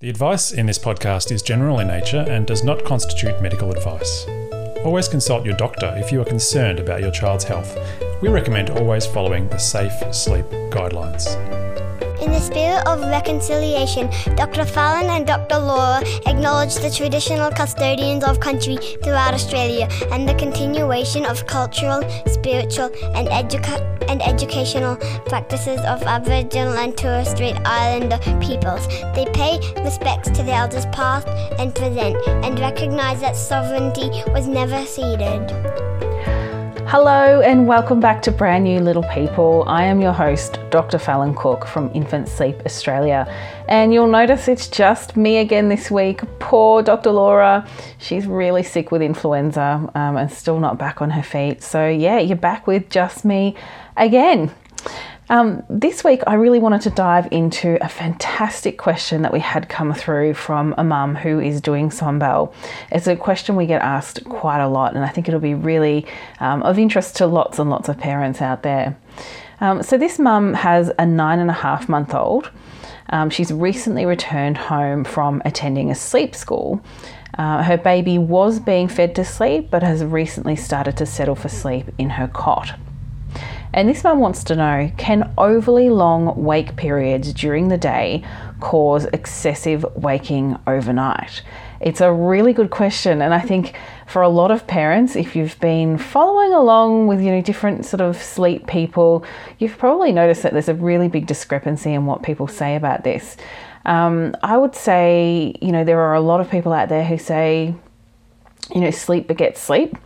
The advice in this podcast is general in nature and does not constitute medical advice. Always consult your doctor if you are concerned about your child's health. We recommend always following the Safe Sleep Guidelines. In the spirit of reconciliation, Dr. Fallon and Dr. Laura acknowledge the traditional custodians of country throughout Australia and the continuation of cultural, spiritual, and, educa- and educational practices of Aboriginal and Torres Strait Islander peoples. They pay respects to the elders past and present and recognise that sovereignty was never ceded. Hello and welcome back to Brand New Little People. I am your host, Dr. Fallon Cook from Infant Sleep Australia. And you'll notice it's just me again this week. Poor Dr. Laura. She's really sick with influenza um, and still not back on her feet. So, yeah, you're back with just me again. Um, this week, I really wanted to dive into a fantastic question that we had come through from a mum who is doing Sombelle. It's a question we get asked quite a lot, and I think it'll be really um, of interest to lots and lots of parents out there. Um, so, this mum has a nine and a half month old. Um, she's recently returned home from attending a sleep school. Uh, her baby was being fed to sleep, but has recently started to settle for sleep in her cot. And this one wants to know can overly long wake periods during the day cause excessive waking overnight? It's a really good question, and I think for a lot of parents, if you've been following along with you know different sort of sleep people, you've probably noticed that there's a really big discrepancy in what people say about this. Um, I would say you know there are a lot of people out there who say you know sleep begets sleep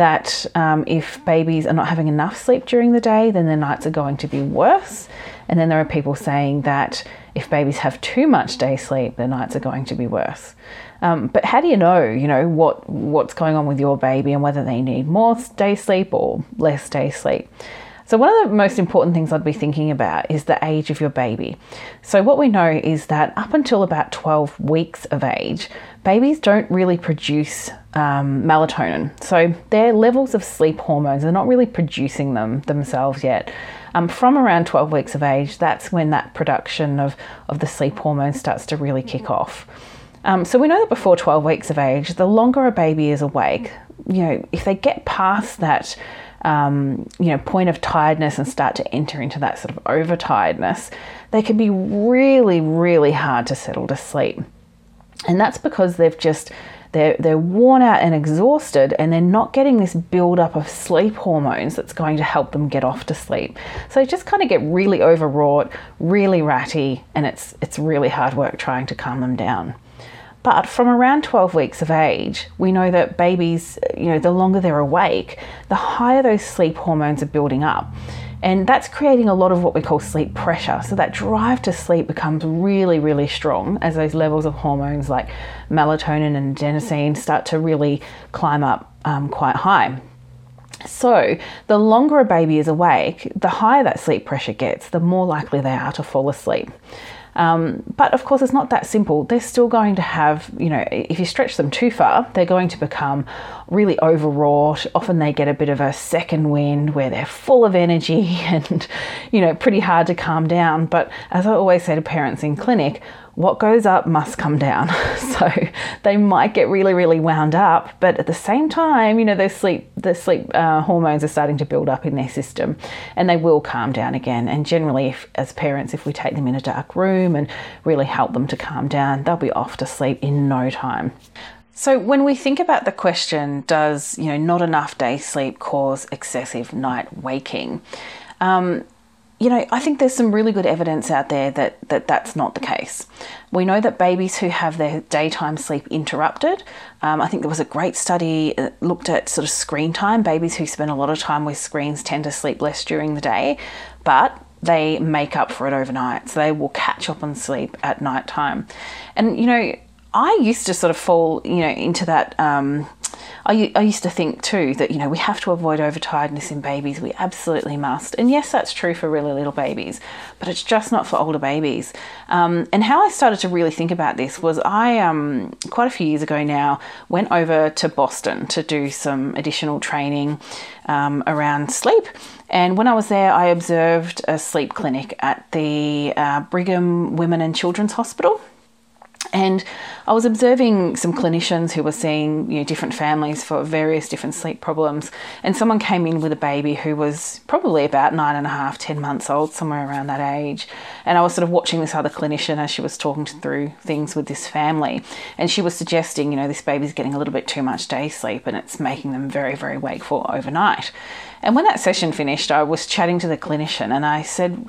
that um, if babies are not having enough sleep during the day, then their nights are going to be worse. And then there are people saying that if babies have too much day sleep, their nights are going to be worse. Um, but how do you know, you know, what what's going on with your baby and whether they need more day sleep or less day sleep? So, one of the most important things I'd be thinking about is the age of your baby. So, what we know is that up until about 12 weeks of age, babies don't really produce um, melatonin. So their levels of sleep hormones are not really producing them themselves yet. Um, from around 12 weeks of age, that's when that production of, of the sleep hormone starts to really kick off. Um, so we know that before 12 weeks of age, the longer a baby is awake, you know, if they get past that, um, you know, point of tiredness and start to enter into that sort of overtiredness, they can be really, really hard to settle to sleep. And that's because they've just they're, they're worn out and exhausted and they're not getting this buildup of sleep hormones that's going to help them get off to sleep. So they just kind of get really overwrought, really ratty, and it's it's really hard work trying to calm them down. But from around 12 weeks of age, we know that babies, you know, the longer they're awake, the higher those sleep hormones are building up. And that's creating a lot of what we call sleep pressure. So that drive to sleep becomes really, really strong as those levels of hormones like melatonin and adenosine start to really climb up um, quite high. So, the longer a baby is awake, the higher that sleep pressure gets, the more likely they are to fall asleep. Um, but of course, it's not that simple. They're still going to have, you know, if you stretch them too far, they're going to become really overwrought. Often they get a bit of a second wind where they're full of energy and, you know, pretty hard to calm down. But as I always say to parents in clinic, what goes up must come down. so they might get really, really wound up, but at the same time, you know, those sleep, the sleep uh, hormones are starting to build up in their system, and they will calm down again. And generally, if, as parents, if we take them in a dark room and really help them to calm down, they'll be off to sleep in no time. So when we think about the question, does you know not enough day sleep cause excessive night waking? Um, you know, I think there's some really good evidence out there that, that that's not the case. We know that babies who have their daytime sleep interrupted, um, I think there was a great study that looked at sort of screen time. Babies who spend a lot of time with screens tend to sleep less during the day, but they make up for it overnight. So they will catch up on sleep at night time. And, you know, I used to sort of fall, you know, into that. Um, I, I used to think too that you know we have to avoid overtiredness in babies. We absolutely must, and yes, that's true for really little babies, but it's just not for older babies. Um, and how I started to really think about this was I um, quite a few years ago now went over to Boston to do some additional training um, around sleep. And when I was there, I observed a sleep clinic at the uh, Brigham Women and Children's Hospital And I was observing some clinicians who were seeing you know, different families for various different sleep problems. And someone came in with a baby who was probably about nine and a half, ten months old, somewhere around that age. And I was sort of watching this other clinician as she was talking through things with this family. And she was suggesting, you know, this baby's getting a little bit too much day sleep and it's making them very, very wakeful overnight. And when that session finished, I was chatting to the clinician and I said,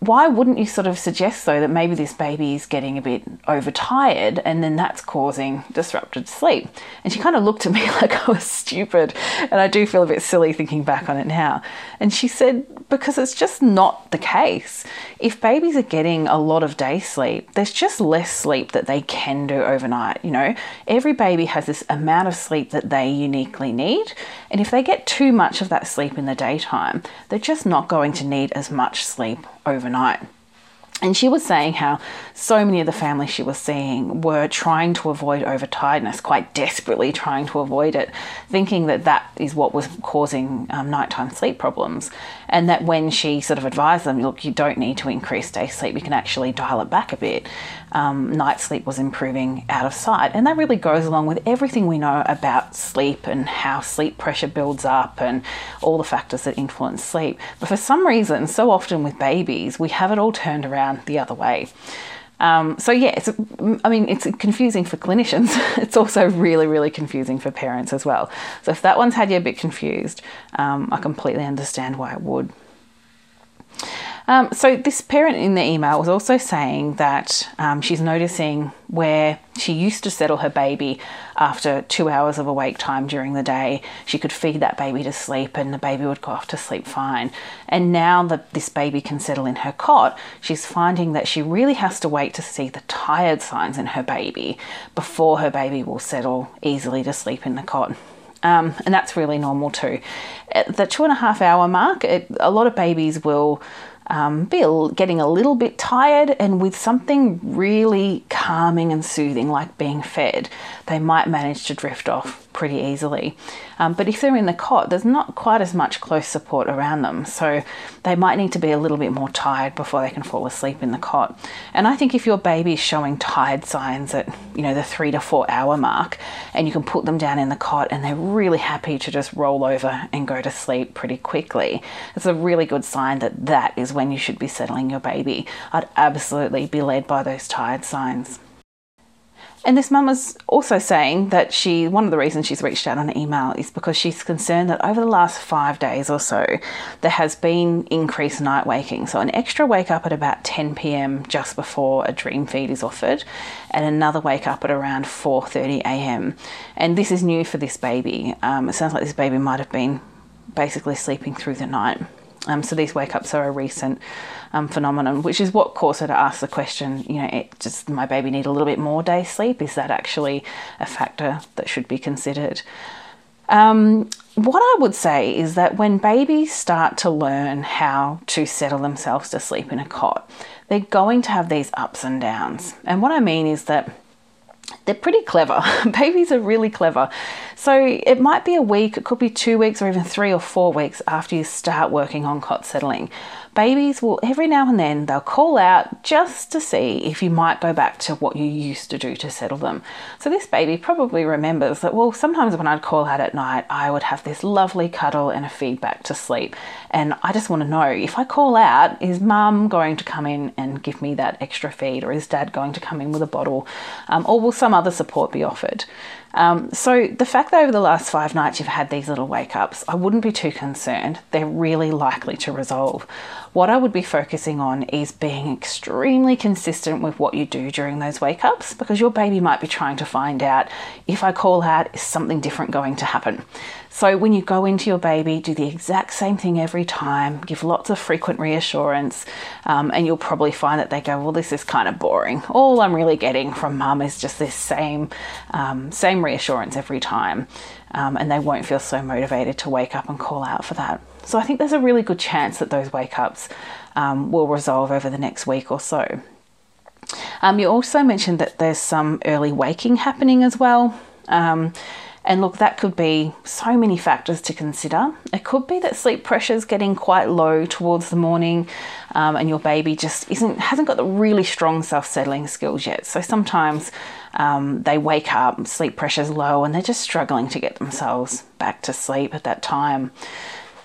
why wouldn't you sort of suggest though that maybe this baby is getting a bit overtired and then that's causing disrupted sleep? And she kind of looked at me like i was stupid and i do feel a bit silly thinking back on it now. And she said because it's just not the case. If babies are getting a lot of day sleep there's just less sleep that they can do overnight you know? Every baby has this amount of sleep that they uniquely need and if they get too much of that sleep in the daytime they're just not going to need as much sleep overnight. And she was saying how so many of the families she was seeing were trying to avoid overtiredness, quite desperately trying to avoid it, thinking that that is what was causing um, nighttime sleep problems. And that when she sort of advised them, look, you don't need to increase day sleep, you can actually dial it back a bit, um, night sleep was improving out of sight. And that really goes along with everything we know about sleep and how sleep pressure builds up and all the factors that influence sleep. But for some reason, so often with babies, we have it all turned the other way. Um, so yeah, it's, I mean, it's confusing for clinicians. It's also really, really confusing for parents as well. So if that one's had you a bit confused, um, I completely understand why it would. Um, so, this parent in the email was also saying that um, she's noticing where she used to settle her baby after two hours of awake time during the day. She could feed that baby to sleep and the baby would go off to sleep fine. And now that this baby can settle in her cot, she's finding that she really has to wait to see the tired signs in her baby before her baby will settle easily to sleep in the cot. Um, and that's really normal too. At the two and a half hour mark, it, a lot of babies will um, be getting a little bit tired, and with something really calming and soothing like being fed, they might manage to drift off pretty easily. Um, but if they're in the cot, there's not quite as much close support around them, so they might need to be a little bit more tired before they can fall asleep in the cot. And I think if your baby's showing tired signs at you know the three to four hour mark, and you can put them down in the cot and they're really happy to just roll over and go to sleep pretty quickly, it's a really good sign that that is when you should be settling your baby. I'd absolutely be led by those tired signs. And this mum was also saying that she, one of the reasons she's reached out on email is because she's concerned that over the last five days or so, there has been increased night waking. So an extra wake up at about 10 p.m. just before a dream feed is offered, and another wake up at around 4:30 a.m. And this is new for this baby. Um, it sounds like this baby might have been basically sleeping through the night. Um, so these wake ups are a recent um, phenomenon, which is what caused her to ask the question, you know, it, does my baby need a little bit more day sleep? Is that actually a factor that should be considered? Um, what I would say is that when babies start to learn how to settle themselves to sleep in a cot, they're going to have these ups and downs. And what I mean is that they're pretty clever. Babies are really clever. So it might be a week, it could be two weeks, or even three or four weeks after you start working on cot settling babies will every now and then they'll call out just to see if you might go back to what you used to do to settle them. So this baby probably remembers that well sometimes when I'd call out at night I would have this lovely cuddle and a feedback to sleep and I just want to know if I call out is mum going to come in and give me that extra feed or is dad going to come in with a bottle um, or will some other support be offered? Um, so the fact that over the last five nights you've had these little wake ups, I wouldn't be too concerned. They're really likely to resolve. What I would be focusing on is being extremely consistent with what you do during those wake ups because your baby might be trying to find out if I call out, is something different going to happen? So when you go into your baby, do the exact same thing every time, give lots of frequent reassurance, um, and you'll probably find that they go, well, this is kind of boring. All I'm really getting from mum is just this same, um, same reassurance every time, um, and they won't feel so motivated to wake up and call out for that. So I think there's a really good chance that those wake ups um, will resolve over the next week or so. Um, you also mentioned that there's some early waking happening as well. Um, And look, that could be so many factors to consider. It could be that sleep pressure is getting quite low towards the morning, um, and your baby just isn't hasn't got the really strong self-settling skills yet. So sometimes um, they wake up, sleep pressure's low, and they're just struggling to get themselves back to sleep at that time.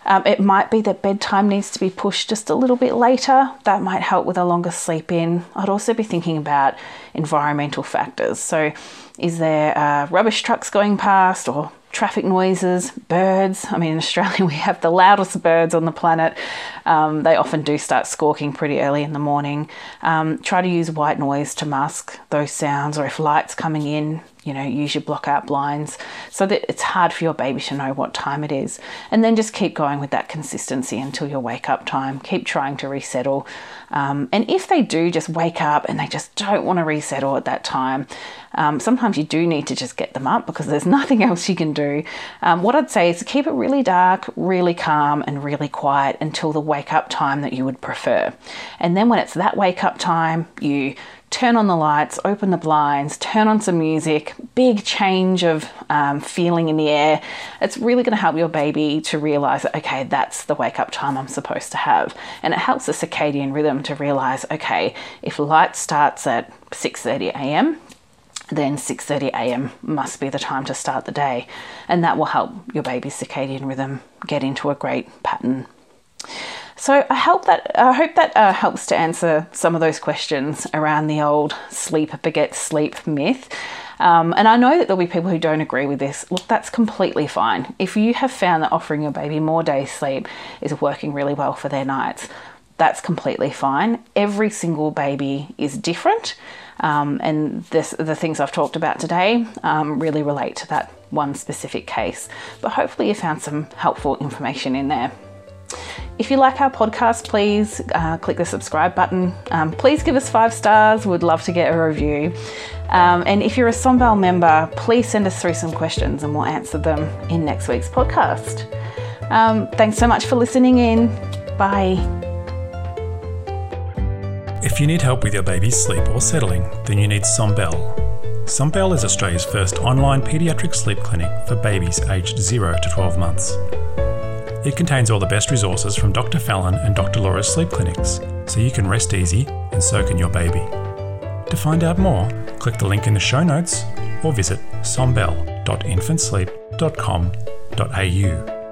Um, it might be that bedtime needs to be pushed just a little bit later. That might help with a longer sleep in. I'd also be thinking about environmental factors. So, is there uh, rubbish trucks going past or traffic noises, birds. I mean, in Australia, we have the loudest birds on the planet. Um, they often do start squawking pretty early in the morning. Um, try to use white noise to mask those sounds, or if light's coming in, you know, use your block out blinds so that it's hard for your baby to know what time it is. And then just keep going with that consistency until your wake up time. Keep trying to resettle. Um, and if they do just wake up and they just don't want to resettle at that time, um, sometimes you do need to just get them up because there's nothing else you can do. Um, what I'd say is keep it really dark, really calm, and really quiet until the wake up time that you would prefer. And then when it's that wake up time, you turn on the lights, open the blinds, turn on some music, big change of um, feeling in the air. It's really going to help your baby to realize okay, that's the wake up time I'm supposed to have. And it helps the circadian rhythm to realize, okay, if light starts at 6:30 a.m., then 6:30 a.m. must be the time to start the day, and that will help your baby's circadian rhythm get into a great pattern. So I hope that I hope that uh, helps to answer some of those questions around the old sleep begets sleep myth. Um, and I know that there'll be people who don't agree with this. Look, that's completely fine. If you have found that offering your baby more days sleep is working really well for their nights, that's completely fine. Every single baby is different, um, and this, the things I've talked about today um, really relate to that one specific case. But hopefully, you found some helpful information in there. If you like our podcast, please uh, click the subscribe button. Um, please give us five stars. We'd love to get a review. Um, and if you're a Sombelle member, please send us through some questions and we'll answer them in next week's podcast. Um, thanks so much for listening in. Bye. If you need help with your baby's sleep or settling, then you need Sombelle. Sombelle is Australia's first online paediatric sleep clinic for babies aged 0 to 12 months. It contains all the best resources from Dr. Fallon and Dr. Laura's sleep clinics, so you can rest easy and so can your baby. To find out more, click the link in the show notes or visit sombelle.infantsleep.com.au.